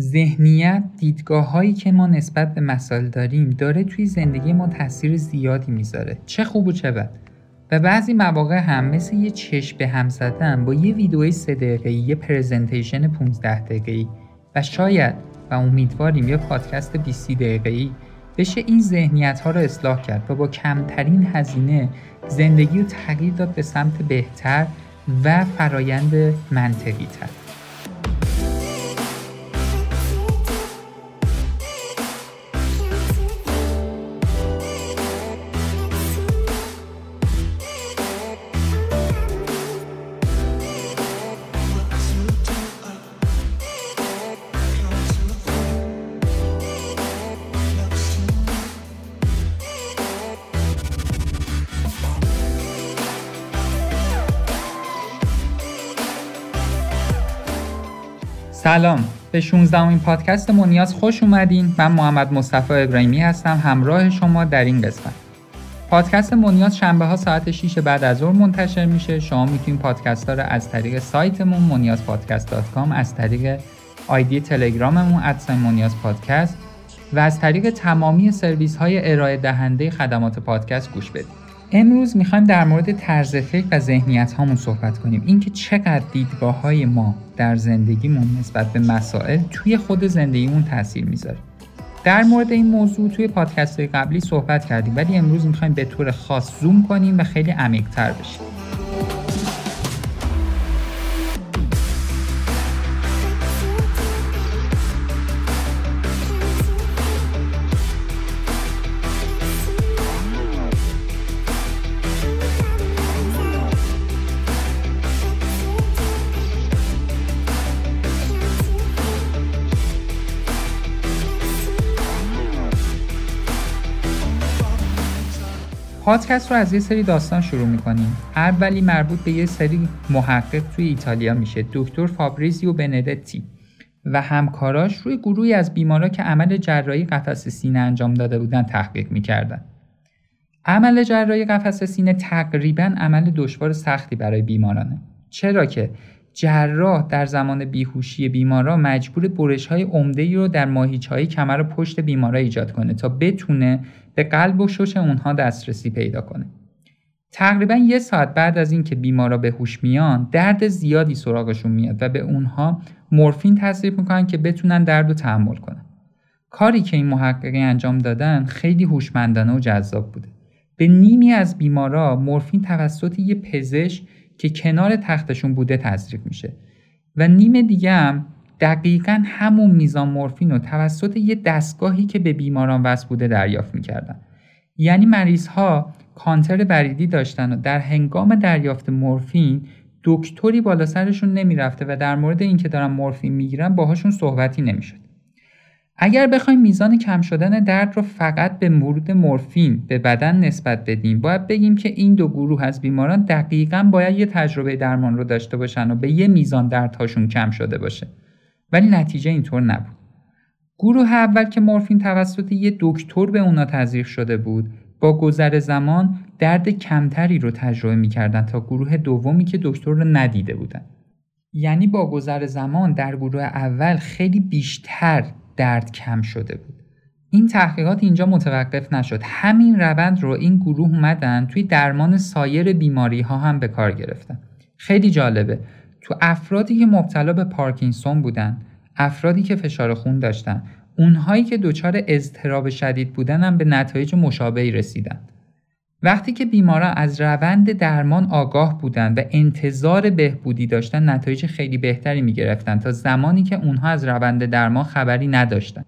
ذهنیت دیدگاه هایی که ما نسبت به مسائل داریم داره توی زندگی ما تاثیر زیادی می‌ذاره. چه خوب و چه بد. و بعضی مواقع هم مثل یه چشم به هم زدن با یه ویدیوی سه دقیقه یه پرزنتیشن 15 دقیقه و شاید و امیدواریم یه پادکست 20 دقیقه بشه این ذهنیت ها رو اصلاح کرد و با کمترین هزینه زندگی رو تغییر داد به سمت بهتر و فرایند منطقی تر سلام. به 16 امین پادکست منیاز خوش اومدین. من محمد مصطفی ابراهیمی هستم همراه شما در این قسمت. پادکست منیاز شنبه ها ساعت 6 بعد از ظهر منتشر میشه. شما می‌تونید پادکست ها رو از طریق سایتمون پادکست از طریق آیدی تلگراممون ادسای منیاز پادکست و از طریق تمامی سرویس های ارائه دهنده خدمات پادکست گوش بدید. امروز می‌خوایم در مورد طرز فکر و ذهنیت هامون صحبت کنیم. اینکه چقدر دیدگاه های ما در زندگیمون نسبت به مسائل توی خود زندگیمون تاثیر می‌ذاره. در مورد این موضوع توی پادکست قبلی صحبت کردیم ولی امروز می‌خوایم به طور خاص زوم کنیم و خیلی عمیقتر بشیم. پادکست رو از یه سری داستان شروع می‌کنیم. اولی مربوط به یه سری محقق توی ایتالیا میشه دکتر فابریزیو بندتی و همکاراش روی گروهی از بیمارا که عمل جراحی قفس سینه انجام داده بودن تحقیق می‌کردن. عمل جراحی قفس سینه تقریبا عمل دشوار سختی برای بیمارانه. چرا که جراح در زمان بیهوشی بیمارا مجبور برش های عمده رو در ماهیچ های کمر و پشت بیمارا ایجاد کنه تا بتونه به قلب و شش اونها دسترسی پیدا کنه. تقریبا یه ساعت بعد از اینکه بیمارا به هوش میان درد زیادی سراغشون میاد و به اونها مورفین تصریف می‌کنن که بتونن درد رو تحمل کنن. کاری که این محققی انجام دادن خیلی هوشمندانه و جذاب بوده. به نیمی از بیمارا مورفین توسط یه پزشک که کنار تختشون بوده تزریق میشه و نیم دیگه هم دقیقا همون میزان مورفین رو توسط یه دستگاهی که به بیماران وصل بوده دریافت می‌کردن. یعنی مریض ها کانتر بریدی داشتن و در هنگام دریافت مورفین دکتری بالا سرشون نمی‌رفته و در مورد اینکه دارن مورفین می‌گیرن باهاشون صحبتی نمی‌شد. اگر بخوایم میزان کم شدن درد رو فقط به ورود مورفین به بدن نسبت بدیم باید بگیم که این دو گروه از بیماران دقیقا باید یه تجربه درمان رو داشته باشن و به یه میزان دردهاشون کم شده باشه. ولی نتیجه اینطور نبود. گروه اول که مورفین توسط یه دکتر به اونا تزریق شده بود با گذر زمان درد کمتری رو تجربه می‌کردن تا گروه دومی که دکتر رو ندیده بودن. یعنی با گذر زمان در گروه اول خیلی بیشتر درد کم شده بود. این تحقیقات اینجا متوقف نشد. همین روند رو این گروه اومدن توی درمان سایر بیماری ها هم به کار گرفتن. خیلی جالبه. تو افرادی که مبتلا به پارکینسون بودن افرادی که فشار خون داشتن اونهایی که دچار اضطراب شدید بودن هم به نتایج مشابهی رسیدن وقتی که بیماران از روند درمان آگاه بودند و انتظار بهبودی داشتن نتایج خیلی بهتری می گرفتن تا زمانی که اونها از روند درمان خبری نداشتن.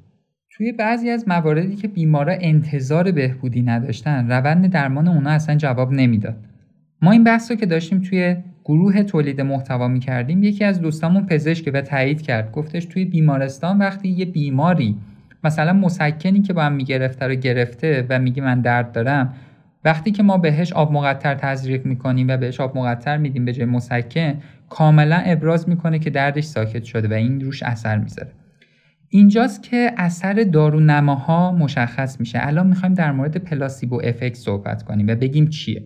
توی بعضی از مواردی که بیمارا انتظار بهبودی نداشتن روند درمان اونها اصلا جواب نمی‌داد. ما این بحث رو که داشتیم توی گروه تولید محتوا می کردیم یکی از دوستامون پزشک و تایید کرد. گفتش توی بیمارستان وقتی یه بیماری مثلا مسکنی که با هم می‌گرفته رو گرفته و میگه من درد دارم وقتی که ما بهش آب مقطر تزریق می‌کنیم و بهش آب مقطر میدیم به جای مسکن کاملا ابراز می‌کنه که دردش ساکت شده و این روش اثر می‌ذاره. اینجاست که اثر دارونماها مشخص میشه. الان می‌خوایم در مورد پلاسیبو افکت صحبت کنیم و بگیم چیه.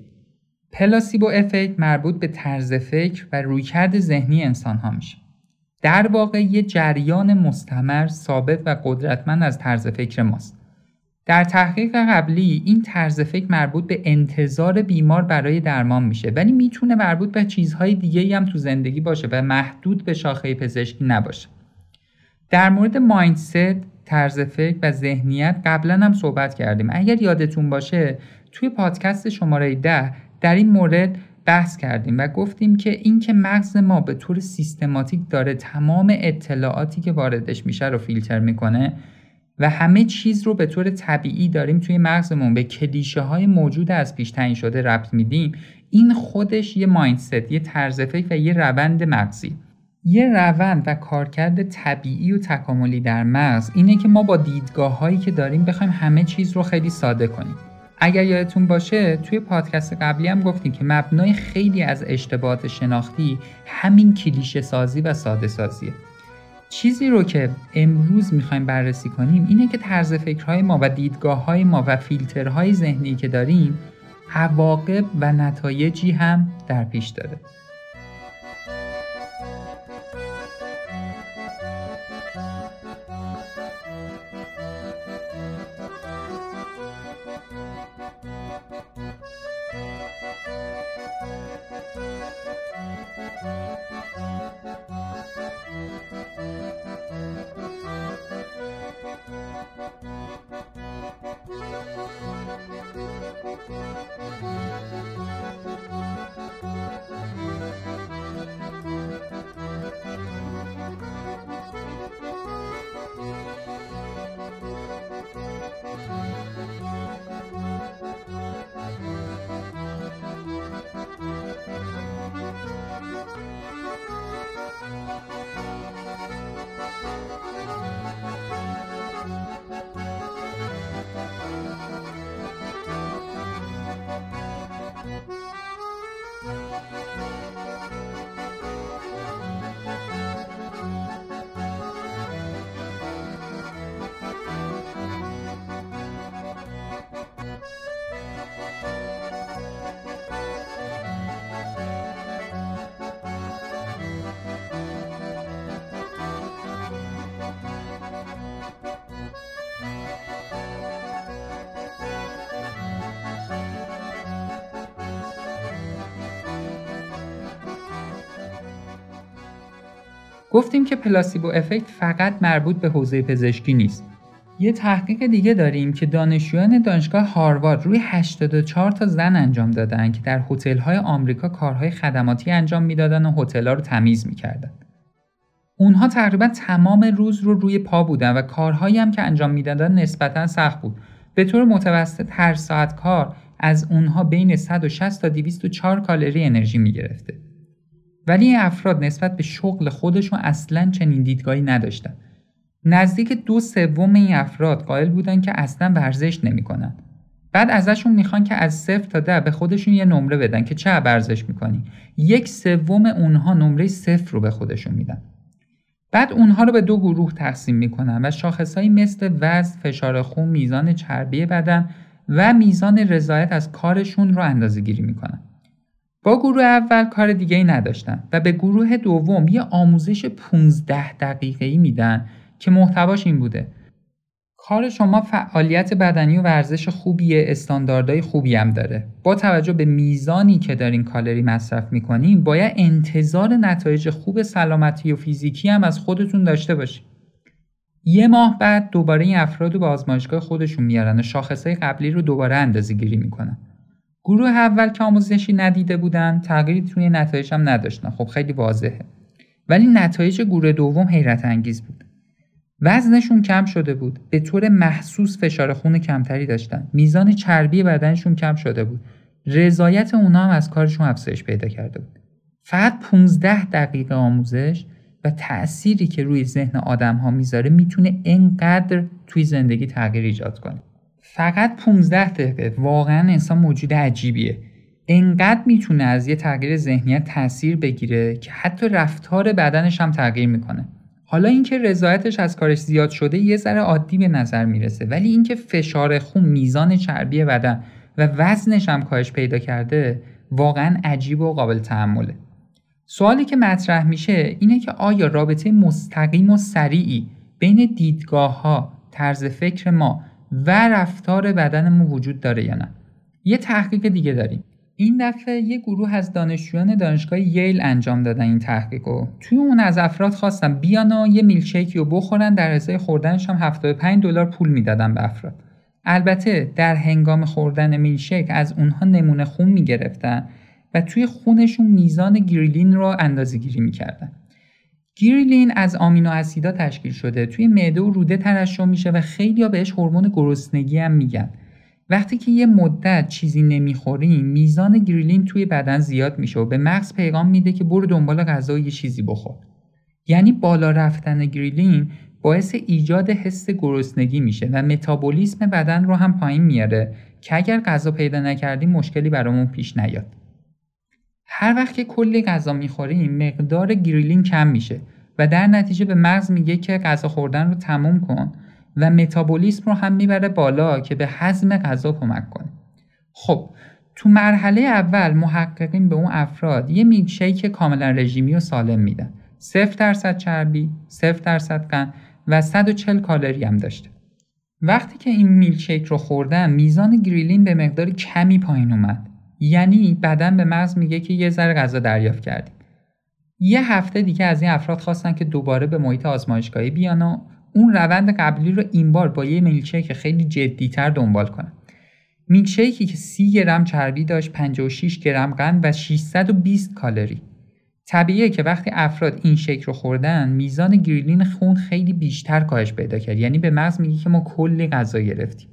پلاسیبو افکت مربوط به طرز فکر و رویکرد ذهنی انسان ها میشه. در واقع یه جریان مستمر ثابت و قدرتمند از طرز فکر ماست. در تحقیق قبلی این طرز فکر مربوط به انتظار بیمار برای درمان میشه ولی می‌تونه مربوط به چیزهای دیگه هم تو زندگی باشه و محدود به شاخه پزشکی نباشه. در مورد مایندست طرز فکر و ذهنیت قبلا هم صحبت کردیم. اگر یادتون باشه توی پادکست شماره ده در این مورد بحث کردیم و گفتیم که اینکه مغز ما به طور سیستماتیک داره تمام اطلاعاتی که واردش میشه رو فیلتر می‌کنه و همه چیز رو به طور طبیعی داریم توی مغزمون به کلیشه های موجود از پیش تعیین شده ربط میدیم. این خودش یه مایندست یه طرز فکر و یه روند مغزی. یه روند و کارکرد طبیعی و تکاملی در مغز اینه که ما با دیدگاه هایی که داریم بخوایم همه چیز رو خیلی ساده کنیم. اگر یادتون باشه توی پادکست قبلی هم گفتیم که مبنای خیلی از اشتباهات شناختی همین کلیشه سازی و ساده سازیه. چیزی رو که امروز می‌خوایم بررسی کنیم اینه که طرز فکرهای ما و دیدگاه های ما و فیلترهای ذهنی که داریم عواقب و نتایجی هم در پیش داره. گفتیم که پلاسیبو افکت فقط مربوط به حوزه پزشکی نیست. یه تحقیق دیگه داریم که دانشجویان دانشگاه هاروارد روی 84 تا زن انجام دادن که در هتل‌های آمریکا کارهای خدماتی انجام می‌دادن و هتل‌ها رو تمیز می‌کردن. اونها تقریبا تمام روز رو روی پا بودن و کارهایی هم که انجام می‌دادن نسبتا سخت بود. به طور متوسط هر ساعت کار از اونها بین 160 تا 204 کالری انرژی می‌گرفته. ولی این افراد نسبت به شغل خودشون اصلا چنین دیدگاهی نداشتن. نزدیک دو سوم این افراد قائل بودن که اصلا ورزش نمی‌کنن. بعد ازشون می‌خوان که از صفر تا ده به خودشون یه نمره بدن که چه ورزش می‌کنی. یک سوم اونها نمره صفر رو به خودشون میدن. بعد اونها رو به دو گروه تقسیم می‌کنن و شاخصهایی مثل وزن، فشار خون، میزان چربی بدن و میزان رضایت از کارشون رو اندازه گیری می‌کنن. با گروه اول کار دیگه ای نداشتن و به گروه دوم یه آموزش 15 دقیقه ای میدن که محتواش این بوده. کار شما فعالیت بدنی و ورزش خوبیه استانداردهای خوبی هم داره. با توجه به میزانی که دارین کالری مصرف می‌کنین باید انتظار نتایج خوب سلامتی و فیزیکی هم از خودتون داشته باشید یه ماه بعد دوباره این افراد رو به آزمایشگاه خودشون میارن و شاخصهای قبلی رو دوباره اندازه گیری می‌کنن. گروه اول که آموزشی ندیده بودن تغییری توی نتایج هم نداشتن. خب خیلی واضحه. ولی نتایج گروه دوم حیرت انگیز بود. وزنشون کم شده بود. به طور محسوس فشار خون کمتری داشتن. میزان چربی بدنشون کم شده بود. رضایت اونا هم از کارشون افزایش پیدا کرده بود. فقط 15 دقیقه آموزش و تأثیری که روی ذهن آدم ها می‌ذاره می‌تونه انقدر توی زندگی تغییر ایجاد کنه. فقط 15 دقیقه. واقعا انسان موجود عجیبیه. انقدر می‌تونه از یه تغییر ذهنیت تاثیر بگیره که حتی رفتار بدنش هم تغییر می‌کنه. حالا اینکه رضایتش از کارش زیاد شده یه ذره عادی به نظر می‌رسه. ولی اینکه فشار خون میزان چربی بدن و وزنش هم کاهش پیدا کرده واقعا عجیب و قابل تحمله. سوالی که مطرح میشه اینه که آیا رابطه مستقیم و سریعی بین دیدگاه ها، طرز فکر ما و رفتار بدنمون وجود داره یا نه؟ یه تحقیق دیگه داریم. این دفعه یه گروه از دانشجویان دانشگاه ییل انجام دادن این تحقیق رو توی اون از افراد خواستن بیان و یه میلکشیکی رو بخورن در ازای خوردنش هم 75 دلار پول می‌دادن به افراد البته در هنگام خوردن میلکشیک از اونها نمونه خون می‌گرفتن و توی خونشون میزان گریلین رو اندازه گیری می‌کردن گریلین از آمینو اسیدا تشکیل شده. توی معده و روده ترشح میشه و خیلی ها بهش هورمون گرسنگی هم میگن. وقتی که یه مدت چیزی نمی‌خوریم میزان گریلین توی بدن زیاد میشه و به مغز پیغام میده که برو دنبال غذا یه چیزی بخور. یعنی بالا رفتن گریلین باعث ایجاد حس گرسنگی میشه و متابولیسم بدن رو هم پایین میاره که اگر غذا پیدا نکردیم مشکلی برامون پیش نیاد. هر وقت که کلی غذا می‌خوریم مقدار گریلین کم میشه و در نتیجه به مغز میگه که غذا خوردن رو تموم کن و متابولیسم رو هم می‌بره بالا که به هضم غذا کمک کنه خب تو مرحله اول محققین به اون افراد یه میلکشیک کاملا رژیمی و سالم میدن 0 درصد چربی، 0 درصد قند و 140 کالری هم داشته. وقتی که این میلکشیک رو خوردن میزان گریلین به مقدار کمی پایین اومد. یعنی بدن به مغز میگه که یه ذره غذا دریافت کردیم. یه هفته دیگه از این افراد خواستن که دوباره به محیط آزمایشگاهی بیان و اون روند قبلی رو این بار با یه میلکشیک خیلی جدیتر دنبال کنن. میلکشیکی که 30 گرم چربی داشت 56 گرم قند و 620 کالری. طبیعیه که وقتی افراد این شیک رو خوردن میزان گریلین خون خیلی بیشتر کاهش پیدا کرد. یعنی به مغز میگه که ما کلی غذا گرفتیم.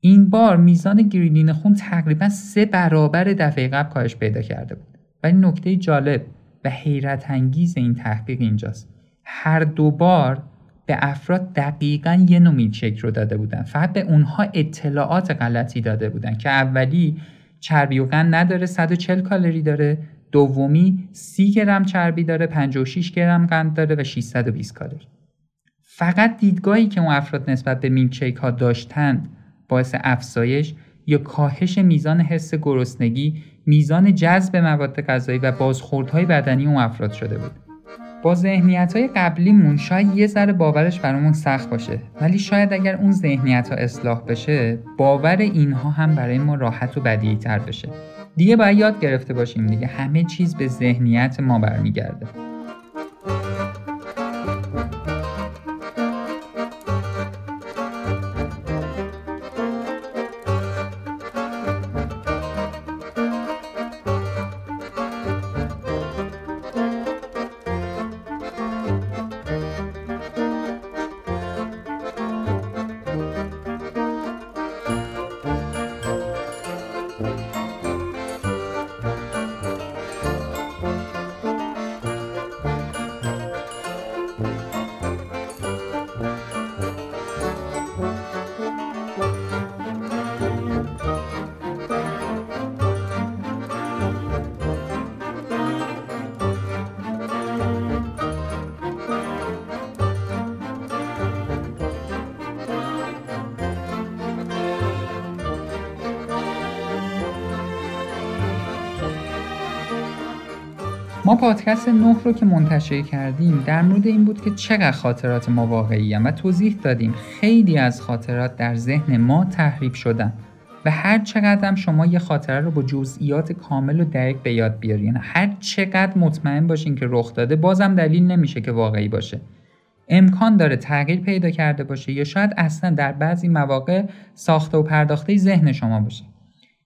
این بار میزان گریلین خون تقریبا سه برابر دفعه قبل کاهش پیدا کرده بود. ولی نکته جالب و حیرت انگیز این تحقیق اینجاست. هر دو بار به افراد دقیقا یه نوع میلکشیک رو داده بودن. فقط به اونها اطلاعات غلطی داده بودن که اولی چربی و قند نداره 140 کالری داره. دومی 30 گرم چربی داره 56 گرم قند داره و 620 کالری. فقط دیدگاهی که اون افراد نسبت به میلکشیک ها داشتند باعث افزایش یا کاهش میزان حس گرسنگی میزان جذب مواد غذایی و بازخوردهای بدنی اون افراد شده بود. با ذهنیت های قبلیمون شاید یه ذره باورش برامون سخت باشه ولی شاید اگر اون ذهنیت ها اصلاح بشه باور اینها هم برای ما راحت و بدیهی تر بشه. دیگه باید یاد گرفته باشیم دیگه همه چیز به ذهنیت ما برمیگرده. ما پادکست نه رو که منتشر کردیم در مورد این بود که چقدر خاطرات ما واقعی و توضیح دادیم. خیلی از خاطرات در ذهن ما تحریف شدن و هر چقدر هم شما یه خاطره رو با جزئیات کامل و دقیق به یاد بیارین. هر چقدر مطمئن باشین که رخ داده بازم دلیل نمیشه که واقعی باشه. امکان داره تغییر پیدا کرده باشه یا شاید اصلا در بعضی مواقع ساخته و پرداخته ذهن شما باشه.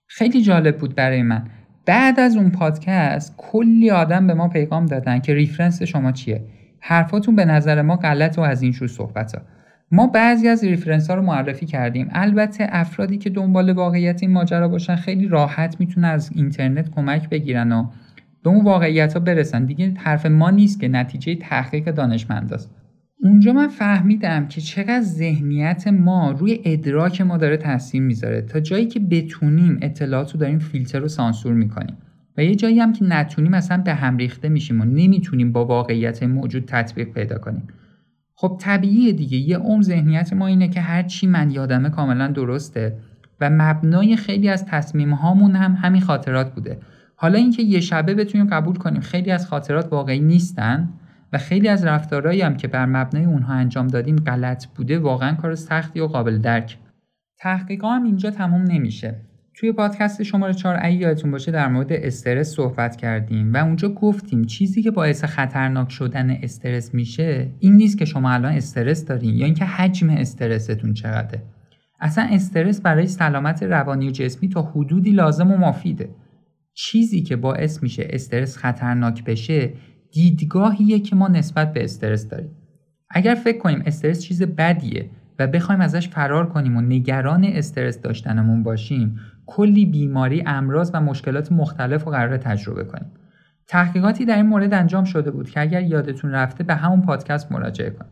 خیلی جالب بود برای من. بعد از اون پادکست کلی آدم به ما پیغام دادن که reference شما چیه حرفاتون به نظر ما غلط و از این جور صحبت ها. ما بعضی از reference ها رو معرفی کردیم البته افرادی که دنبال واقعیت این ماجرا باشن خیلی راحت می‌تونن از اینترنت کمک بگیرن و به اون واقعیت ها برسن دیگه حرف ما نیست که نتیجه تحقیق دانشمنداست. اونجا من فهمیدم که چقدر ذهنیت ما روی ادراک ما داره تاثیر می‌ذاره. تا جایی که بتونیم اطلاعات رو داریم فیلتر و سانسور می‌کنیم. و یه جایی هم که نتونیم اصلا به هم ریخته میشیم و نمی‌تونیم با واقعیت موجود تطبیق پیدا کنیم. خب طبیعیه دیگه. یه عمر ذهنیت ما اینه که هر چی من یادمه کاملا درسته و مبنای خیلی از تصمیم هامون هم همین خاطرات بوده. حالا اینکه یه شبه بتونیم قبول کنیم خیلی از خاطرات واقعی نیستن. و خیلی از رفتارهایی هم که بر مبنای اونها انجام دادیم غلط بوده واقعا کار سختی و قابل درک. تحقیقا هم اینجا تموم نمیشه. توی پادکست شماره 4 اگه یادتون باشه در مورد استرس صحبت کردیم و اونجا گفتیم چیزی که باعث خطرناک شدن استرس میشه این نیست که شما الان استرس دارین یا اینکه حجم استرستون چقدره. اصلا استرس برای سلامت روانی و جسمی تا حدودی لازم و مفیده. چیزی که باعث میشه استرس خطرناک بشه دیدگاهیه که ما نسبت به استرس داریم. اگر فکر کنیم استرس چیز بدیه و بخوایم ازش فرار کنیم و نگران استرس داشتنمون باشیم کلی بیماری امراض و مشکلات مختلف رو قرار تجربه کنیم. تحقیقاتی در این مورد انجام شده بود که اگر یادتون رفته به همون پادکست مراجعه کنید.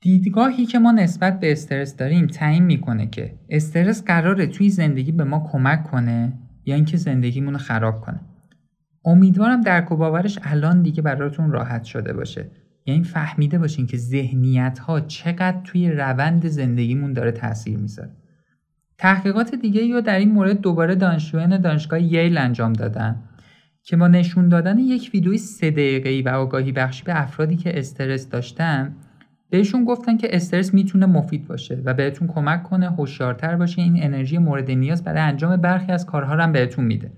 دیدگاهی که ما نسبت به استرس داریم تعیین می‌کنه که استرس قراره توی زندگی به ما کمک کنه یا اینکه زندگیمون خراب کنه. امیدوارم درک و باورش الان دیگه براتون راحت شده باشه. یعنی فهمیده باشین که ذهنیت ها چقدر توی روند زندگیمون داره تاثیر می‌ذاره. تحقیقات دیگه یا در این مورد دوباره دانشجویان دانشگاه ییل انجام دادن که با نشون دادن یک ویدیوی سه دقیقه‌ای و آگاهی بخشی به افرادی که استرس داشتن بهشون گفتن که استرس می‌تونه مفید باشه و بهتون کمک کنه هوشیارتر باشه. این انرژی مورد نیاز برای انجام برخی از کارها رو هم بهتون میده.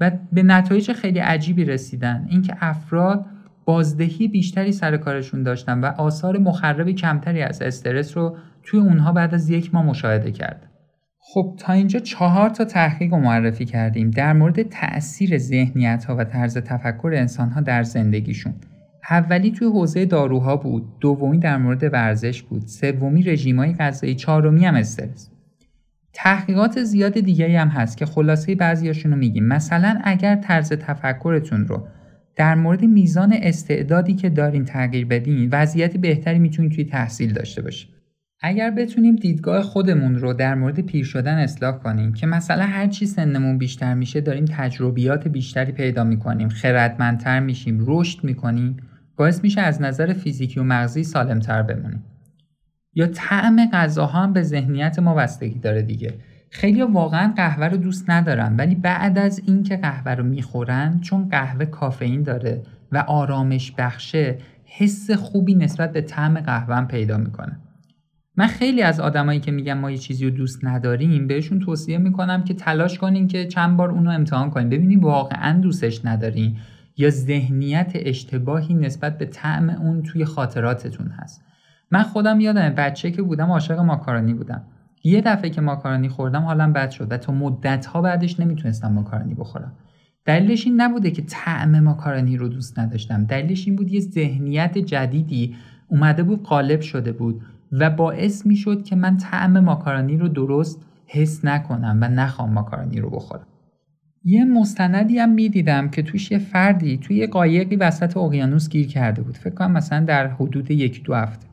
و به نتایج خیلی عجیبی رسیدن اینکه افراد بازدهی بیشتری سر کارشون داشتن و آثار مخرب کمتری از استرس رو توی اونها بعد از یک ماه مشاهده کرد. خب تا اینجا چهار تا تحقیق رو معرفی کردیم در مورد تأثیر ذهنیت ها و طرز تفکر انسان ها در زندگیشون. اولی توی حوزه داروها بود، دومی در مورد ورزش بود، سومی رژیمای غذایی، چهارمی هم استرس. تحقیقات زیاد دیگری هم هست که خلاصه بعضیاشون رو میگیم. مثلا اگر طرز تفکرتون رو در مورد میزان استعدادی که دارین تغییر بدین وضعیت بهتری می‌تونید توی تحصیل داشته باشید اگر بتونیم دیدگاه خودمون رو در مورد پیر شدن اصلاح کنیم که مثلا هر چی سنمون بیشتر میشه داریم تجربیات بیشتری پیدا می‌کنیم خردمندتر میشیم رشد می‌کنیم باعث میشه از نظر فیزیکی و مغزی سالمتر بمونیم. یا طعم غذاها هم به ذهنیت ما بستگی داره دیگه. خیلی واقعا قهوه رو دوست ندارن ولی بعد از اینکه قهوه رو می‌خورن چون قهوه کافئین داره و آرامش بخشه حس خوبی نسبت به طعم قهوه هم پیدا می‌کنه. من خیلی از آدمایی که میگن ما یه چیزی رو دوست نداریم بهشون توصیه می‌کنم که تلاش کنین که چند بار اونو امتحان کنین. ببینین واقعا دوستش ندارین یا ذهنیت اشتباهی نسبت به طعم اون توی خاطراتتون هست. من خودم یادم بچه که بودم عاشق ماکارونی بودم. یه دفعه که ماکارونی خوردم حالم بد شد و تا مدت ها بعدش نمی‌تونستم ماکارونی بخورم. دلیلش این نبوده که طعم ماکارونی رو دوست نداشتم. دلیلش این بود یه ذهنیت جدیدی اومده بود قالب شده بود و باعث می‌شد که من طعم ماکارونی رو درست حس نکنم و نخوام ماکارونی رو بخورم. یه مستندی هم می‌دیدم که توش یه فردی توی یه قایقی وسط اقیانوس گیر کرده بود. فکر کنم مثلا در حدود یک دو هفته.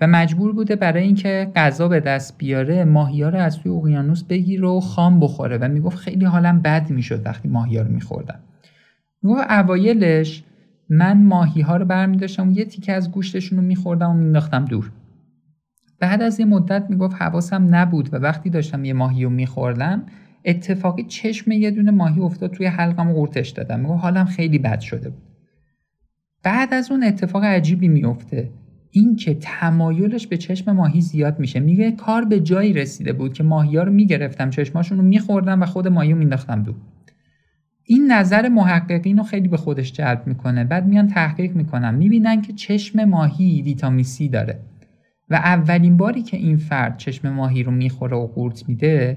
و مجبور بوده برای اینکه غذا به دست بیاره ماهیار رو از توی اقیانوس بگیره و خام بخوره و می‌گفت خیلی حالم بد می‌شد وقتی ماهیار رو میخوردم. می‌گفت اوایلش من ماهی ها رو برمیداشتم و یه تیکه از گوشتشون رو میخوردم و مینداختم دور. بعد از یه مدت می‌گفت حواسم نبود و وقتی داشتم یه ماهی رو میخوردم اتفاقی چشم یه دونه ماهی افتاد توی حلقم و قورتش دادم. می‌گفت حالم خیلی بد شده بعد از اون اتفاق عجیبی میفته این که تمایلش به چشم ماهی زیاد میشه. میگه کار به جایی رسیده بود که ماهی رو می‌گرفتم چشماشون رو میخوردم و خود ماهی رو مینداختم دو این نظر محققین رو خیلی به خودش جلب می‌کنه. بعد میان تحقیق می‌کنن. می‌بینن که چشم ماهی ویتامین C داره. و اولین باری که این فرد چشم ماهی رو می‌خوره و قورت میده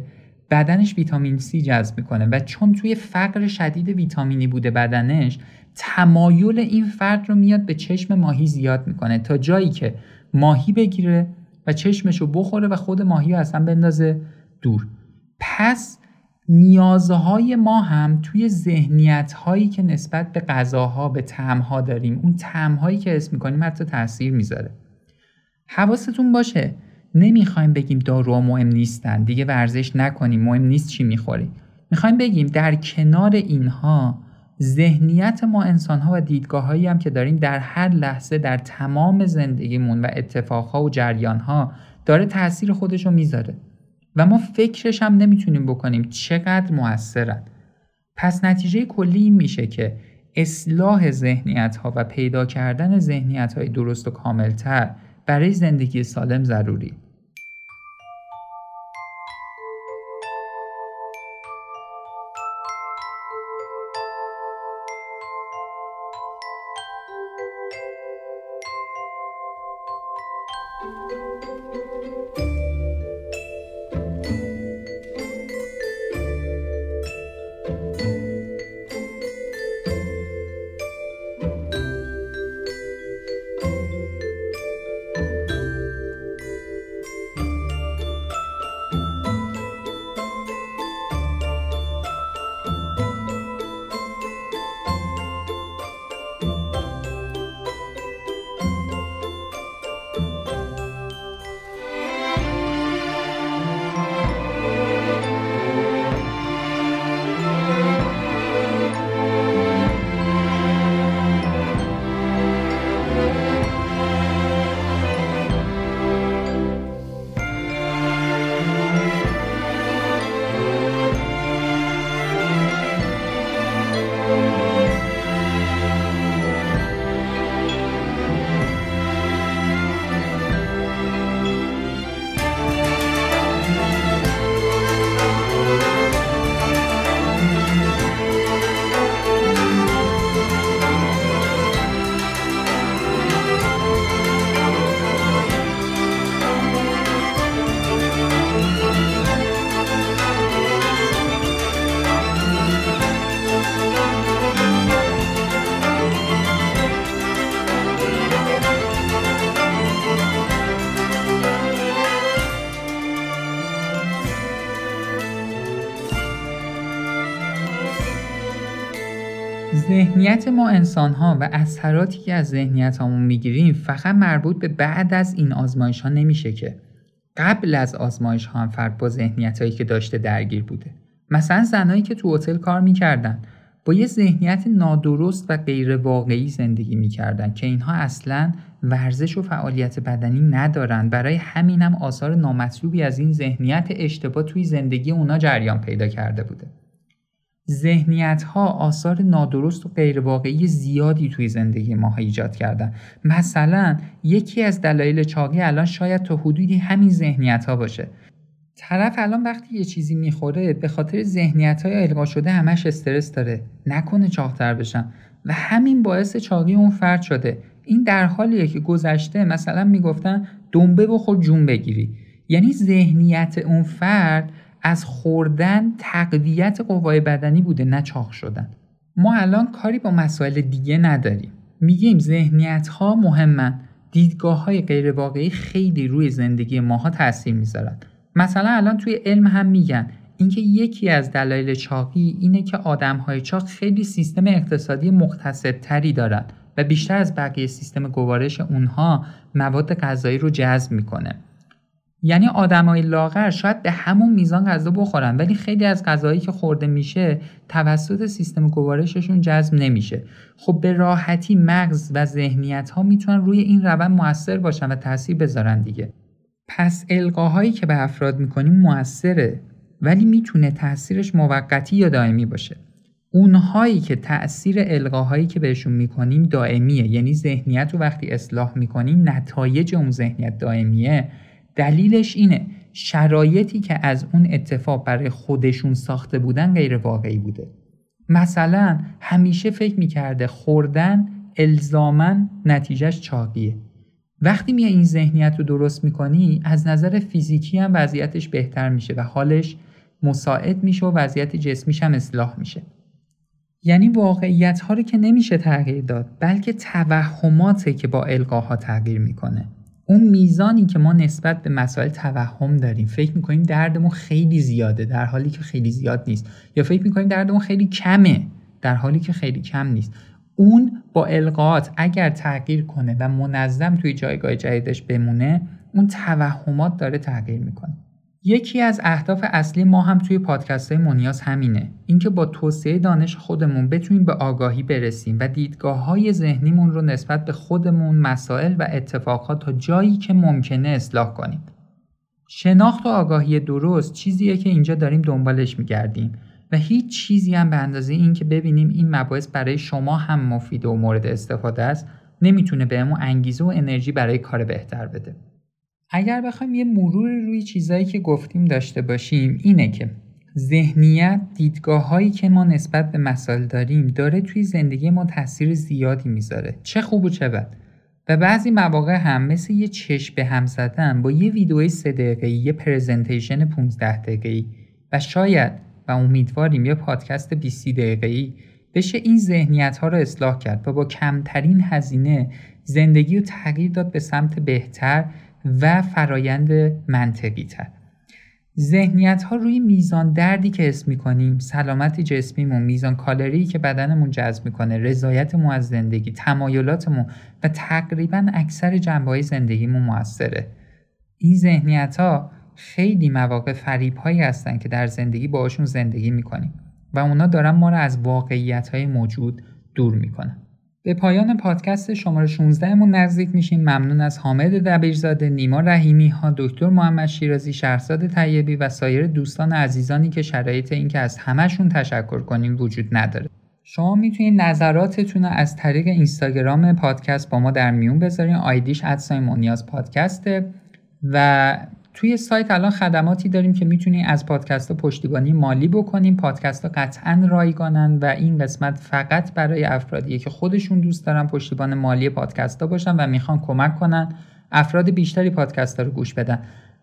بدنش ویتامین C جذب می‌کنه. و چون توی فقر شدید ویتامینی بوده بدنش تمایل این فرد رو میاد به چشم ماهی زیاد می‌کنه تا جایی که ماهی بگیره و چشمش رو بخوره و خود ماهی رو اصلا بندازه دور. پس نیازهای ما هم توی ذهنیت هایی که نسبت به غذاها به تعمها داریم اون تعمهایی که اسم می‌کنیم حتی تاثیر می‌ذاره. حواستون باشه نمی‌خوایم بگیم داروها مهم نیستن دیگه ورزش نکنیم مهم نیست چی می‌خوریم می‌خوایم بگیم در کنار اینها ذهنیت ما انسان ها و دیدگاه هایی هم که داریم در هر لحظه در تمام زندگیمون و اتفاقها و جریان ها داره تاثیر خودش رو می‌ذاره. و ما فکرش هم نمی‌تونیم بکنیم چقدر موثرن. پس نتیجه کلی این میشه که اصلاح ذهنیت ها و پیدا کردن ذهنیت های درست و کاملتر برای زندگی سالم ضروری. ذهنیت ما انسان ها و اثراتی که از ذهنیت همون می‌گیریم فقط مربوط به بعد از این آزمایش ها نمیشه که. قبل از آزمایش ها هم فرد با ذهنیت هایی که داشته درگیر بوده. مثلا زنایی که تو هتل کار می‌کردن با یه ذهنیت نادرست و غیر واقعی زندگی می‌کردن که اینها اصلا ورزش و فعالیت بدنی ندارن. برای همینم آثار نامطلوبی از این ذهنیت اشتباه توی زندگی اونا جریان پیدا کرده بوده. ذهنیت ها آثار نادرست و غیرواقعی زیادی توی زندگی ما ایجاد کردن. مثلا یکی از دلایل چاقی الان شاید تا حدودی همین ذهنیت ها باشه. طرف الان وقتی یه چیزی می‌خوره به خاطر ذهنیت های القا شده همش استرس داره. نکنه چاقتر بشم. و همین باعث چاقی اون فرد شده. این در حالیه که گذشته مثلا می‌گفتن دنبه بخور جون بگیری. یعنی ذهنیت اون فرد از خوردن تقویت قوای بدنی بوده نه چاق شدن. ما الان کاری با مسائل دیگه نداریم. میگیم ذهنیت ها مهمن. دیدگاه های غیر واقعی خیلی روی زندگی ماها تاثیر می‌ذارن. مثلا الان توی علم هم میگن. اینکه یکی از دلایل چاقی اینه که آدم های چاق خیلی سیستم اقتصادی تری دارن و بیشتر از بقیه سیستم گوارش اونها مواد غذایی رو جذب می‌کنه. یعنی آدمای لاغر شاید به همون میزان غذا بخورن ولی خیلی از غذایی که خورده میشه توسط سیستم گوارششون جذب نمیشه. خب به راحتی مغز و ذهنیت ها می‌تونن روی این روند موثر باشن و تاثیر بذارن دیگه. پس القاهایی که به افراد می‌کنیم موثره ولی می‌تونه تاثیرش موقتی یا دائمی باشه. اونهایی که تاثیر القاهایی که بهشون می‌کنیم دائمیه یعنی ذهنیت رو وقتی اصلاح می‌کنیم نتایج اون ذهنیت دائمیه دلیلش اینه شرایطی که از اون اتفاق برای خودشون ساخته بودن غیر واقعی بوده. مثلا همیشه فکر می‌کرده خوردن الزامن نتیجهش چاقیه. وقتی میای این ذهنیت رو درست می‌کنی از نظر فیزیکی هم وضعیتش بهتر میشه و حالش مساعد میشه و وضعیت جسمیش هم اصلاح میشه. یعنی واقعیت ها رو که نمیشه تغییر داد بلکه توهماته که با القاها تغییر می‌کنه. اون میزانی که ما نسبت به مسائل توهم داریم فکر می‌کنیم دردمون خیلی زیاده در حالی که خیلی زیاد نیست. یا فکر می‌کنیم دردمون خیلی کمه در حالی که خیلی کم نیست. اون با القاعات اگر تغییر کنه و منظم توی جایگاه جدیدش بمونه اون توهمات داره تغییر می‌کنه. یکی از اهداف اصلی ما هم توی پادکست های منیاز همینه. اینکه با توسعه دانش خودمون بتونیم به آگاهی برسیم و دیدگاه های ذهنیمون رو نسبت به خودمون مسائل و اتفاقات تا جایی که ممکنه اصلاح کنیم. شناخت و آگاهی درست چیزیه که اینجا داریم دنبالش میگردیم و هیچ چیزی هم به اندازه این که ببینیم این مباحث برای شما هم مفید و مورد استفاده است نمی‌تونه بهمون انگیزه و انرژی برای کار بهتر بده. اگر بخوایم یه مرور روی چیزایی که گفتیم داشته باشیم اینه که ذهنیت دیدگاه هایی که ما نسبت به مسائل داریم داره توی زندگی ما تاثیر زیادی می‌ذاره. چه خوب و چه بد. و بعضی مواقع هم مثل یه چشم به هم زدن با یه ویدیوی سه دقیقه یه پرزنتیشن 15 دقیقه و شاید و امیدواریم یه پادکست 20 دقیقه بشه این ذهنیت ها رو اصلاح کرد و با کمترین هزینه زندگی رو تغییر داد به سمت بهتر و فرایند منطقی تر ذهنیت ها روی میزان دردی که اسم می‌کنیم سلامت جسمیمون میزان کالری که بدنمون جذب می‌کنه رضایتمون از زندگی تمایلاتمون و تقریبا اکثر جنبه زندگیمون موثره. این ذهنیت ها خیلی مواقع فریب هایی هستن که در زندگی باشون زندگی می‌کنیم و اونا دارن ما رو از واقعیت های موجود دور می‌کنن. به پایان پادکست شماره 16 مون نزدیک میشیم ممنون از حامد دبیرزاده، نیما رحیمی ها، دکتر محمد شیرازی، شهرزاد طیبی و سایر دوستان عزیزانی که شرایط اینکه از همهشون تشکر کنیم وجود نداره. شما می‌تونید نظراتتون رو از طریق اینستاگرام پادکست با ما در میون بذارین آیدیش ادسای مونیاز پادکسته و توی سایت الان خدماتی داریم که می‌تونید از پادکست ها پشتیبانی مالی بکنیم پادکست ها قطعا رایگانن و این قسمت فقط برای افرادیه که خودشون دوست دارن پشتیبان مالی پادکست ها باشن و می‌خوان کمک کنن افراد بیشتری پادکست ها رو گوش بدن.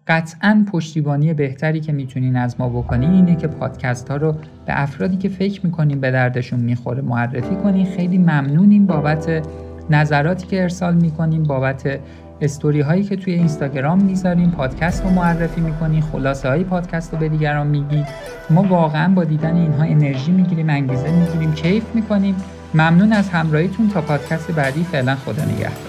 قطعا پشتیبانی بهتری که می‌تونین از ما بکنین اینه که پادکست ها رو به افرادی که فکر می‌کنین به دردشون می‌خوره معرفی کنین. خیلی ممنونیم بابت نظراتی که ارسال می‌کنیم بابت استوری هایی که توی اینستاگرام می‌ذاریم پادکست رو معرفی می‌کنیم خلاصه های پادکست رو به دیگران میگیم ما واقعا با دیدن اینها انرژی می‌گیریم انگیزه می‌گیریم کیف می‌کنیم. ممنون از همراهیتون تا پادکست بعدی. فعلا خدا نگهدار.